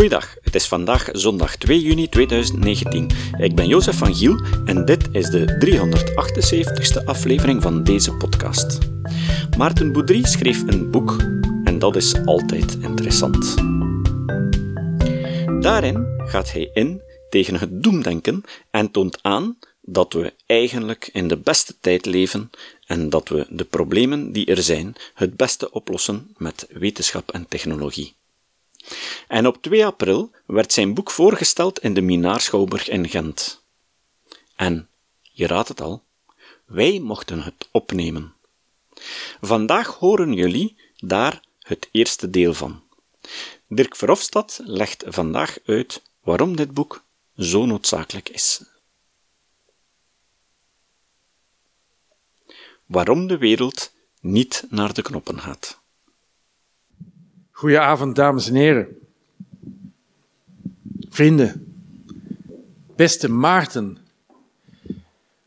Goeiedag, het is vandaag zondag 2 juni 2019. Ik ben Jozef van Giel en dit is de 378ste aflevering van deze podcast. Maarten Boudry schreef een boek en dat is altijd interessant. Daarin gaat hij in tegen het doemdenken en toont aan dat we eigenlijk in de beste tijd leven en dat we de problemen die er zijn het beste oplossen met wetenschap en technologie. En op 2 april werd zijn boek voorgesteld in de Minaar Schouwburg in Gent. En, je raadt het al, wij mochten het opnemen. Vandaag horen jullie daar het eerste deel van. Dirk Verhofstadt legt vandaag uit waarom dit boek zo noodzakelijk is. Waarom de wereld niet naar de knoppen gaat. Goedenavond, dames en heren. Vrienden, beste Maarten.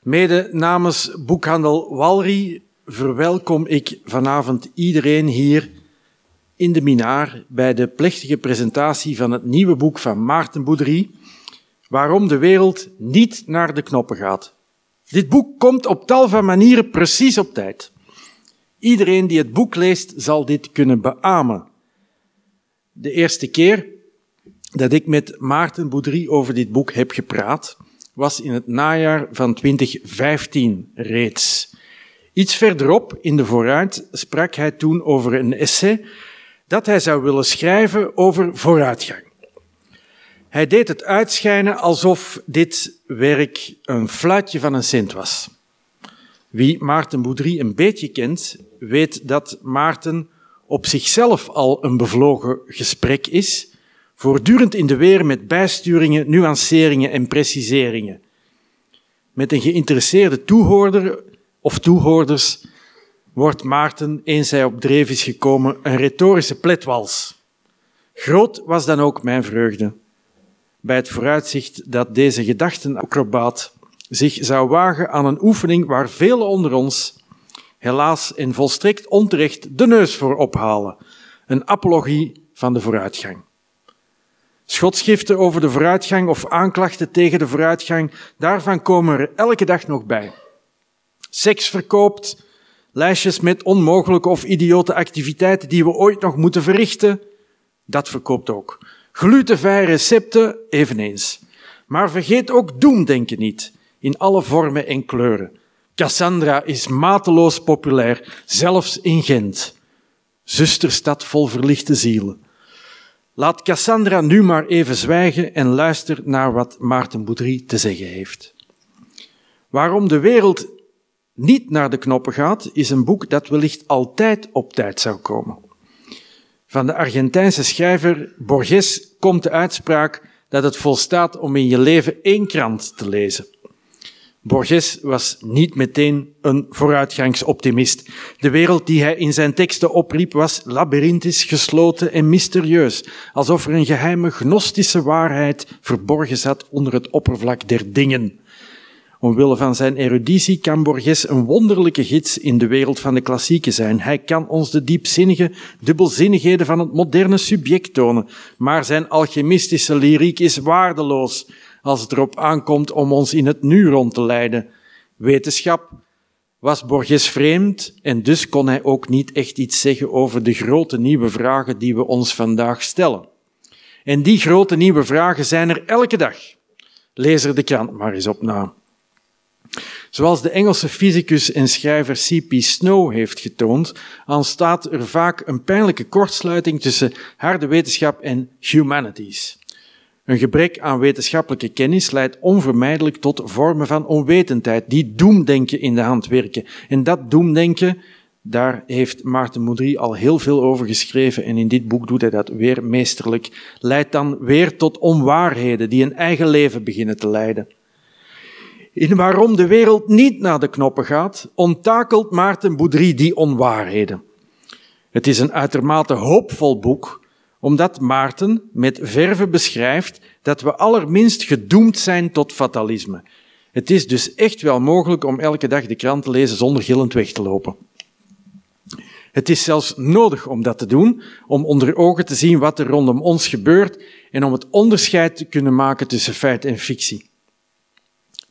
Mede namens boekhandel Walri verwelkom ik vanavond iedereen hier in de Minaar bij de plechtige presentatie van het nieuwe boek van Maarten Boudry, Waarom de wereld niet naar de knoppen gaat. Dit boek komt op tal van manieren precies op tijd. Iedereen die het boek leest zal dit kunnen beamen. De eerste keer dat ik met Maarten Boudry over dit boek heb gepraat, was in het najaar van 2015 reeds. Iets verderop in de vooruit sprak hij toen over een essay dat hij zou willen schrijven over vooruitgang. Hij deed het uitschijnen alsof dit werk een fluitje van een cent was. Wie Maarten Boudry een beetje kent, weet dat Maarten op zichzelf al een bevlogen gesprek is, voortdurend in de weer met bijsturingen, nuanceringen en preciseringen. Met een geïnteresseerde toehoorder of toehoorders wordt Maarten, eens hij op dreef is gekomen, een retorische pletwals. Groot was dan ook mijn vreugde bij het vooruitzicht dat deze gedachtenacrobaat zich zou wagen aan een oefening waar velen onder ons helaas en volstrekt onterecht de neus voor ophalen. Een apologie van de vooruitgang. Schotschriften over de vooruitgang of aanklachten tegen de vooruitgang, daarvan komen er elke dag nog bij. Seks verkoopt, lijstjes met onmogelijke of idiote activiteiten die we ooit nog moeten verrichten, dat verkoopt ook. Glutenvrij recepten eveneens. Maar vergeet ook doemdenken niet, in alle vormen en kleuren. Cassandra is mateloos populair, zelfs in Gent. Zusterstad vol verlichte zielen. Laat Cassandra nu maar even zwijgen en luister naar wat Maarten Boudry te zeggen heeft. Waarom de wereld niet naar de knoppen gaat, is een boek dat wellicht altijd op tijd zou komen. Van de Argentijnse schrijver Borges komt de uitspraak dat het volstaat om in je leven één krant te lezen. Borges was niet meteen een vooruitgangsoptimist. De wereld die hij in zijn teksten opriep was labyrinthisch, gesloten en mysterieus, alsof er een geheime gnostische waarheid verborgen zat onder het oppervlak der dingen. Omwille van zijn eruditie kan Borges een wonderlijke gids in de wereld van de klassieken zijn. Hij kan ons de diepzinnige dubbelzinnigheden van het moderne subject tonen, maar zijn alchemistische lyriek is waardeloos als het erop aankomt om ons in het nu rond te leiden. Wetenschap was Borges vreemd en dus kon hij ook niet echt iets zeggen over de grote nieuwe vragen die we ons vandaag stellen. En die grote nieuwe vragen zijn er elke dag. Lees er de krant maar eens op na. Zoals de Engelse fysicus en schrijver C.P. Snow heeft getoond, ontstaat er vaak een pijnlijke kortsluiting tussen harde wetenschap en humanities. Een gebrek aan wetenschappelijke kennis leidt onvermijdelijk tot vormen van onwetendheid die doemdenken in de hand werken. En dat doemdenken, daar heeft Maarten Moudry al heel veel over geschreven en in dit boek doet hij dat weer meesterlijk, leidt dan weer tot onwaarheden die een eigen leven beginnen te leiden. In waarom de wereld niet naar de knoppen gaat, onttakelt Maarten Boudry die onwaarheden. Het is een uitermate hoopvol boek, omdat Maarten met verve beschrijft dat we allerminst gedoemd zijn tot fatalisme. Het is dus echt wel mogelijk om elke dag de krant te lezen zonder gillend weg te lopen. Het is zelfs nodig om dat te doen, om onder ogen te zien wat er rondom ons gebeurt en om het onderscheid te kunnen maken tussen feit en fictie.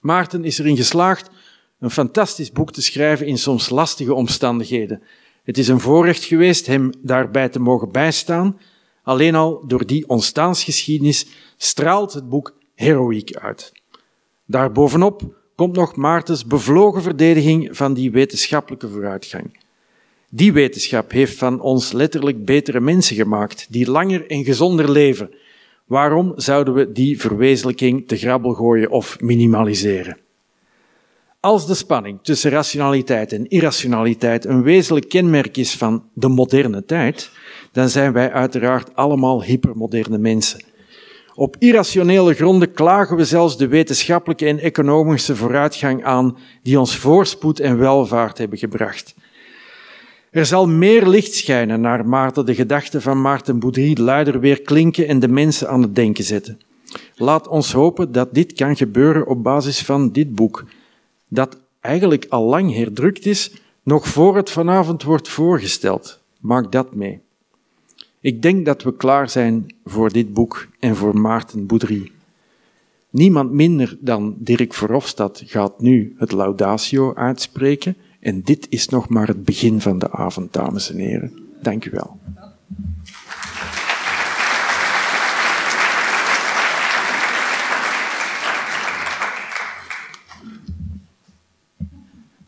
Maarten is erin geslaagd een fantastisch boek te schrijven in soms lastige omstandigheden. Het is een voorrecht geweest hem daarbij te mogen bijstaan. Alleen al door die ontstaansgeschiedenis straalt het boek heroïek uit. Daarbovenop komt nog Maartens bevlogen verdediging van die wetenschappelijke vooruitgang. Die wetenschap heeft van ons letterlijk betere mensen gemaakt, die langer en gezonder leven. Waarom zouden we die verwezenlijking te grabbel gooien of minimaliseren? Als de spanning tussen rationaliteit en irrationaliteit een wezenlijk kenmerk is van de moderne tijd, dan zijn wij uiteraard allemaal hypermoderne mensen. Op irrationele gronden klagen we zelfs de wetenschappelijke en economische vooruitgang aan die ons voorspoed en welvaart hebben gebracht. Er zal meer licht schijnen naar Maarten, de gedachten van Maarten Boudry luider weer klinken en de mensen aan het denken zetten. Laat ons hopen dat dit kan gebeuren op basis van dit boek, dat eigenlijk al lang herdrukt is, nog voor het vanavond wordt voorgesteld. Maak dat mee. Ik denk dat we klaar zijn voor dit boek en voor Maarten Boudry. Niemand minder dan Dirk Verhofstadt gaat nu het laudatio uitspreken. En dit is nog maar het begin van de avond, dames en heren. Dank u wel.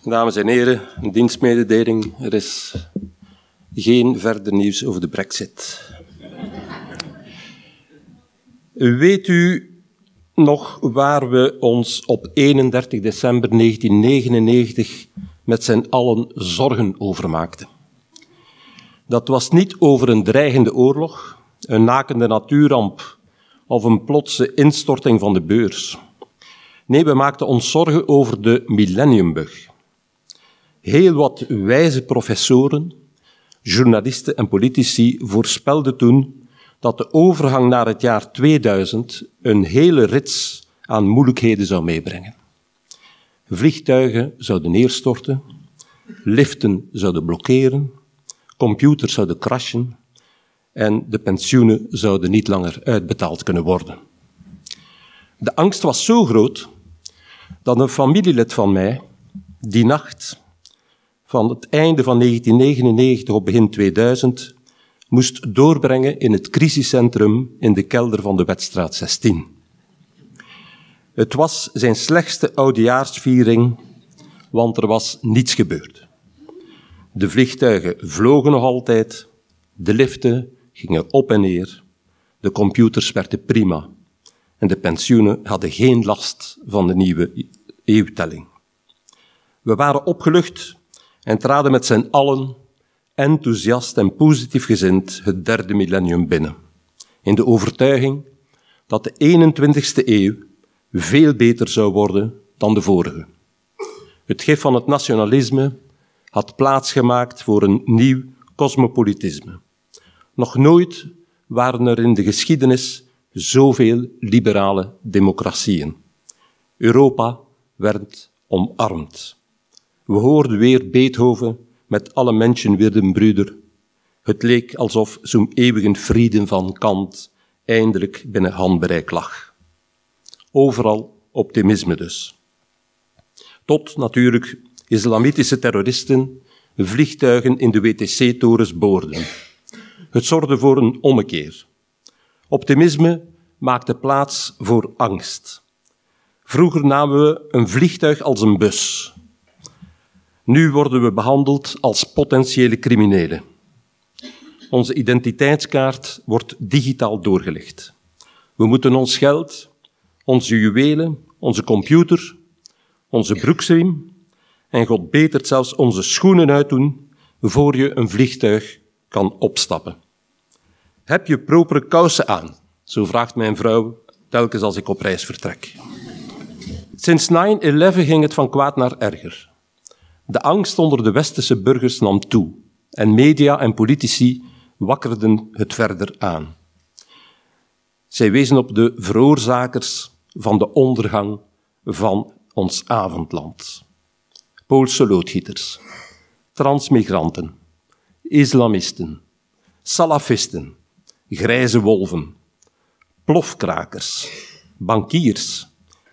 Dames en heren, een dienstmededeling. Er is geen verder nieuws over de brexit. Weet u nog waar we ons op 31 december 1999 met z'n allen zorgen over maakten? Dat was niet over een dreigende oorlog, een nakende natuurramp of een plotse instorting van de beurs. Nee, we maakten ons zorgen over de millenniumbug. Heel wat wijze professoren, journalisten en politici voorspelden toen dat de overgang naar het jaar 2000 een hele rits aan moeilijkheden zou meebrengen. Vliegtuigen zouden neerstorten, liften zouden blokkeren, computers zouden crashen en de pensioenen zouden niet langer uitbetaald kunnen worden. De angst was zo groot dat een familielid van mij die nacht van het einde van 1999 op begin 2000 moest doorbrengen in het crisiscentrum in de kelder van de Wetstraat 16. Het was zijn slechtste oudejaarsviering, want er was niets gebeurd. De vliegtuigen vlogen nog altijd, de liften gingen op en neer, de computers werkten prima en de pensioenen hadden geen last van de nieuwe eeuwtelling. We waren opgelucht en traden met z'n allen enthousiast en positief gezind het derde millennium binnen, in de overtuiging dat de 21ste eeuw veel beter zou worden dan de vorige. Het gif van het nationalisme had plaatsgemaakt voor een nieuw cosmopolitisme. Nog nooit waren er in de geschiedenis zoveel liberale democratieën. Europa werd omarmd. We hoorden weer Beethoven met alle mensen werden broeder. Het leek alsof zo'n eeuwige vrede van Kant eindelijk binnen handbereik lag. Overal optimisme dus. Tot natuurlijk islamitische terroristen vliegtuigen in de WTC-torens boorden. Het zorgde voor een ommekeer. Optimisme maakte plaats voor angst. Vroeger namen we een vliegtuig als een bus. Nu worden we behandeld als potentiële criminelen. Onze identiteitskaart wordt digitaal doorgelegd. We moeten ons geld, onze juwelen, onze computer, onze broeksriem en God betert zelfs onze schoenen uitdoen voor je een vliegtuig kan opstappen. Heb je propere kousen aan? Zo vraagt mijn vrouw telkens als ik op reis vertrek. Sinds 9-11 ging het van kwaad naar erger. De angst onder de westerse burgers nam toe en media en politici wakkerden het verder aan. Zij wezen op de veroorzakers van de ondergang van ons avondland. Poolse loodgieters, transmigranten, islamisten, salafisten, grijze wolven, plofkrakers, bankiers,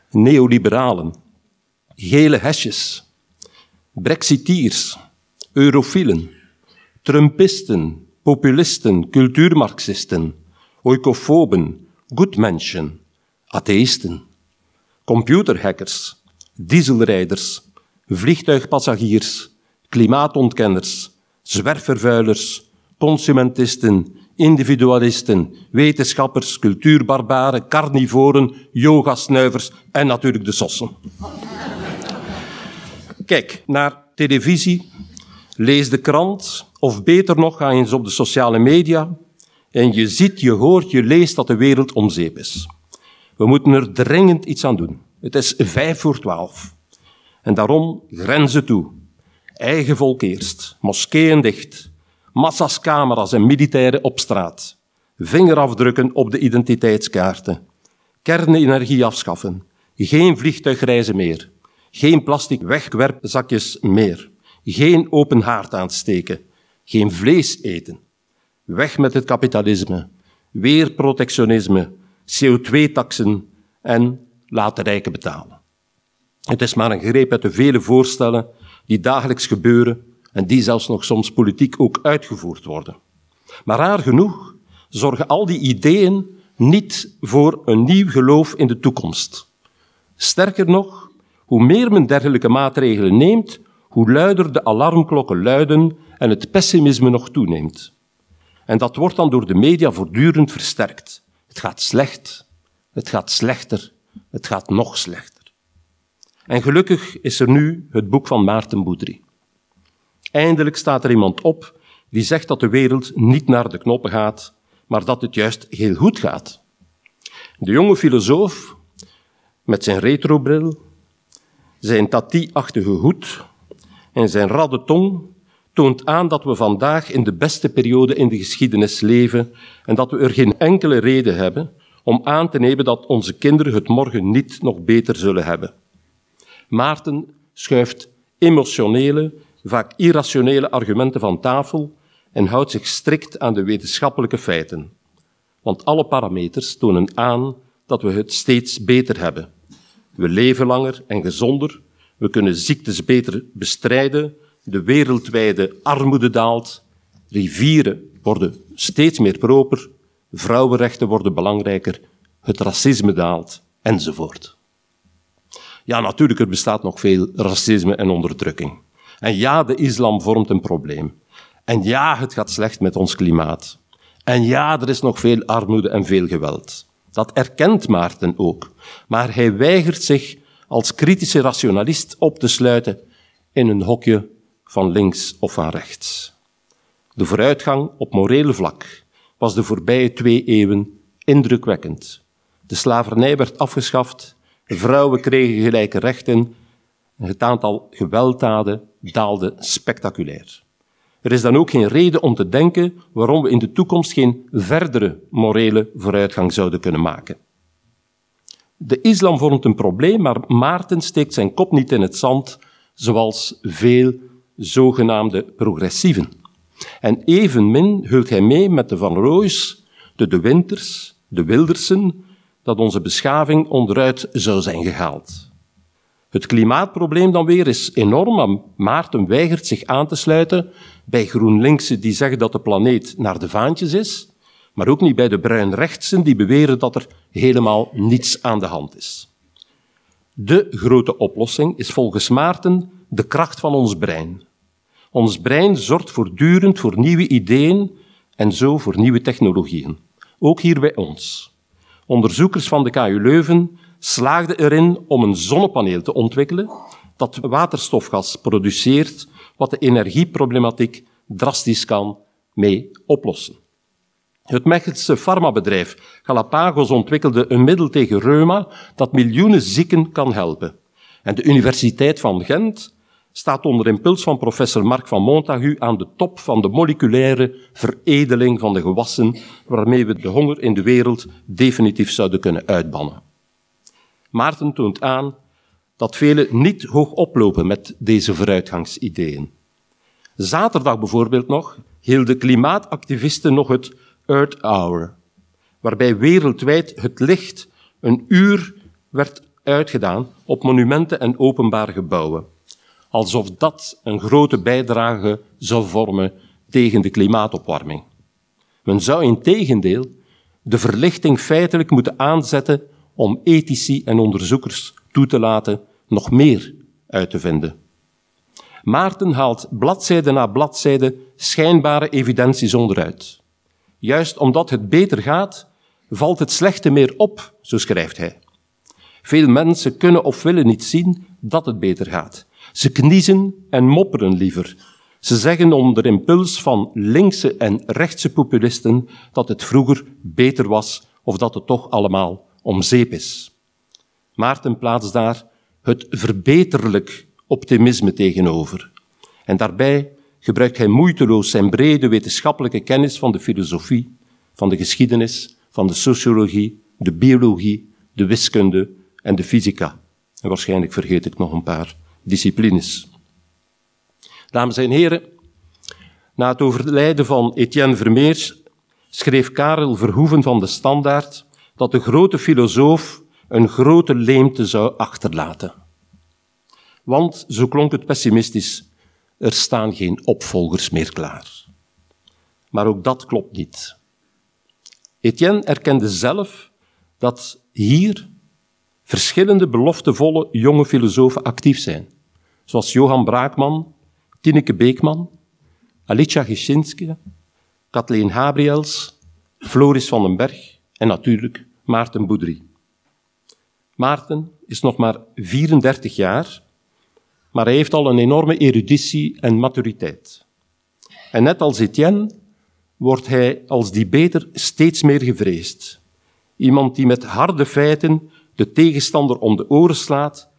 neoliberalen, gele hesjes, brexitiers, eurofielen, trumpisten, populisten, cultuurmarxisten, oikofoben, goedmenschen, atheïsten, computerhackers, dieselrijders, vliegtuigpassagiers, klimaatontkenners, zwerfvervuilers, consumentisten, individualisten, wetenschappers, cultuurbarbaren, carnivoren, yogasnuivers en natuurlijk de sossen. Kijk naar televisie, lees de krant of beter nog, ga eens op de sociale media en je ziet, je hoort, je leest dat de wereld om zeep is. We moeten er dringend iets aan doen. Het is vijf voor twaalf. En daarom grenzen toe. Eigen volk eerst, moskeeën dicht, massa's camera's en militairen op straat, vingerafdrukken op de identiteitskaarten, kernenergie afschaffen, geen vliegtuigreizen meer, geen plastic wegwerpzakjes meer, geen open haard aansteken, geen vlees eten, weg met het kapitalisme, weer protectionisme, CO2-taxen en laat de rijken betalen. Het is maar een greep uit de vele voorstellen die dagelijks gebeuren en die zelfs nog soms politiek ook uitgevoerd worden. Maar raar genoeg zorgen al die ideeën niet voor een nieuw geloof in de toekomst. Sterker nog, hoe meer men dergelijke maatregelen neemt, hoe luider de alarmklokken luiden en het pessimisme nog toeneemt. En dat wordt dan door de media voortdurend versterkt. Het gaat slecht, het gaat slechter, het gaat nog slechter. En gelukkig is er nu het boek van Maarten Boudry. Eindelijk staat er iemand op die zegt dat de wereld niet naar de knoppen gaat, maar dat het juist heel goed gaat. De jonge filosoof, met zijn retrobril, zijn tati-achtige hoed en zijn radde tong, toont aan dat we vandaag in de beste periode in de geschiedenis leven en dat we er geen enkele reden hebben om aan te nemen dat onze kinderen het morgen niet nog beter zullen hebben. Maarten schuift emotionele, vaak irrationele argumenten van tafel en houdt zich strikt aan de wetenschappelijke feiten. Want alle parameters tonen aan dat we het steeds beter hebben. We leven langer en gezonder, we kunnen ziektes beter bestrijden, de wereldwijde armoede daalt, rivieren worden steeds meer proper, vrouwenrechten worden belangrijker, het racisme daalt, enzovoort. Ja, natuurlijk, er bestaat nog veel racisme en onderdrukking. En ja, de islam vormt een probleem. En ja, het gaat slecht met ons klimaat. En ja, er is nog veel armoede en veel geweld. Dat erkent Maarten ook. Maar hij weigert zich als kritische rationalist op te sluiten in een hokje van links of van rechts. De vooruitgang op morele vlak was de voorbije twee eeuwen indrukwekkend. De slavernij werd afgeschaft, vrouwen kregen gelijke rechten, het aantal gewelddaden daalde spectaculair. Er is dan ook geen reden om te denken waarom we in de toekomst geen verdere morele vooruitgang zouden kunnen maken. De islam vormt een probleem, maar Maarten steekt zijn kop niet in het zand, zoals veel zogenaamde progressieven. En evenmin hult hij mee met de Van Rooijs, de De Winters, de Wildersen, dat onze beschaving onderuit zou zijn gehaald. Het klimaatprobleem dan weer is enorm, maar Maarten weigert zich aan te sluiten bij GroenLinksen die zeggen dat de planeet naar de vaantjes is, maar ook niet bij de bruinrechtsen die beweren dat er helemaal niets aan de hand is. De grote oplossing is volgens Maarten de kracht van ons brein. Ons brein zorgt voortdurend voor nieuwe ideeën en zo voor nieuwe technologieën. Ook hier bij ons. Onderzoekers van de KU Leuven slaagden erin om een zonnepaneel te ontwikkelen dat waterstofgas produceert, wat de energieproblematiek drastisch kan mee oplossen. Het Mechelse farmabedrijf Galapagos ontwikkelde een middel tegen reuma dat miljoenen zieken kan helpen. En de Universiteit van Gent staat onder impuls van professor Marc van Montagu aan de top van de moleculaire veredeling van de gewassen waarmee we de honger in de wereld definitief zouden kunnen uitbannen. Maarten toont aan dat velen niet hoog oplopen met deze vooruitgangsideeën. Zaterdag bijvoorbeeld nog hielden klimaatactivisten nog het Earth Hour, waarbij wereldwijd het licht een uur werd uitgedaan op monumenten en openbare gebouwen. Alsof dat een grote bijdrage zou vormen tegen de klimaatopwarming. Men zou in tegendeel de verlichting feitelijk moeten aanzetten om ethici en onderzoekers toe te laten nog meer uit te vinden. Maarten haalt bladzijde na bladzijde schijnbare evidenties onderuit. Juist omdat het beter gaat, valt het slechte meer op, zo schrijft hij. Veel mensen kunnen of willen niet zien dat het beter gaat. Ze kniezen en mopperen liever. Ze zeggen onder impuls van linkse en rechtse populisten dat het vroeger beter was of dat het toch allemaal om zeep is. Maarten plaatst daar het verbeterlijk optimisme tegenover. En daarbij gebruikt hij moeiteloos zijn brede wetenschappelijke kennis van de filosofie, van de geschiedenis, van de sociologie, de biologie, de wiskunde en de fysica. En waarschijnlijk vergeet ik nog een paar disciplines. Dames en heren, na het overlijden van Etienne Vermeers schreef Karel Verhoeven van de Standaard dat de grote filosoof een grote leemte zou achterlaten. Want, zo klonk het pessimistisch, er staan geen opvolgers meer klaar. Maar ook dat klopt niet. Etienne erkende zelf dat hier verschillende beloftevolle jonge filosofen actief zijn, zoals Johan Braakman, Tineke Beekman, Alicia Gischinske, Kathleen Gabriels, Floris van den Berg en natuurlijk Maarten Boudry. Maarten is nog maar 34 jaar, maar hij heeft al een enorme eruditie en maturiteit. En net als Etienne wordt hij als die beter steeds meer gevreesd. Iemand die met harde feiten de tegenstander om de oren slaat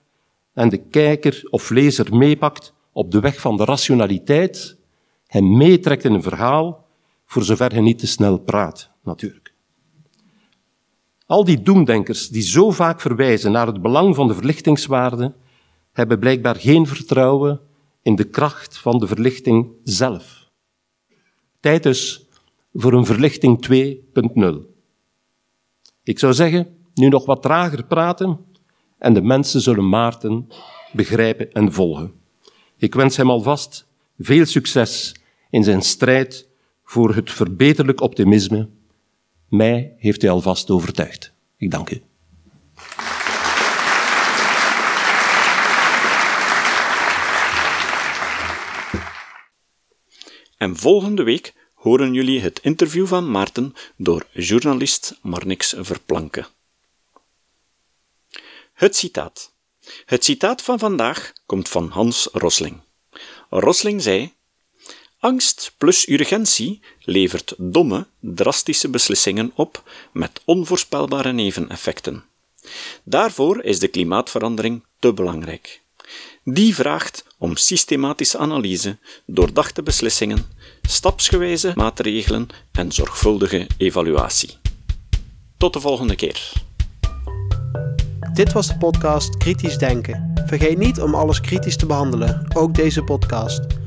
en de kijker of lezer meepakt op de weg van de rationaliteit, hem meetrekt in een verhaal, voor zover hij niet te snel praat, natuurlijk. Al die doemdenkers die zo vaak verwijzen naar het belang van de verlichtingswaarde, hebben blijkbaar geen vertrouwen in de kracht van de verlichting zelf. Tijd dus voor een verlichting 2.0. Ik zou zeggen, nu nog wat trager praten en de mensen zullen Maarten begrijpen en volgen. Ik wens hem alvast veel succes in zijn strijd voor het verbeterlijk optimisme. Mij heeft hij alvast overtuigd. Ik dank u. En volgende week horen jullie het interview van Maarten door journalist Marnix Verplanken. Het citaat. Het citaat van vandaag komt van Hans Rosling. Rosling zei: Angst plus urgentie levert domme, drastische beslissingen op met onvoorspelbare neveneffecten. Daarvoor is de klimaatverandering te belangrijk. Die vraagt om systematische analyse, doordachte beslissingen, stapsgewijze maatregelen en zorgvuldige evaluatie. Tot de volgende keer. Dit was de podcast Kritisch Denken. Vergeet niet om alles kritisch te behandelen, ook deze podcast.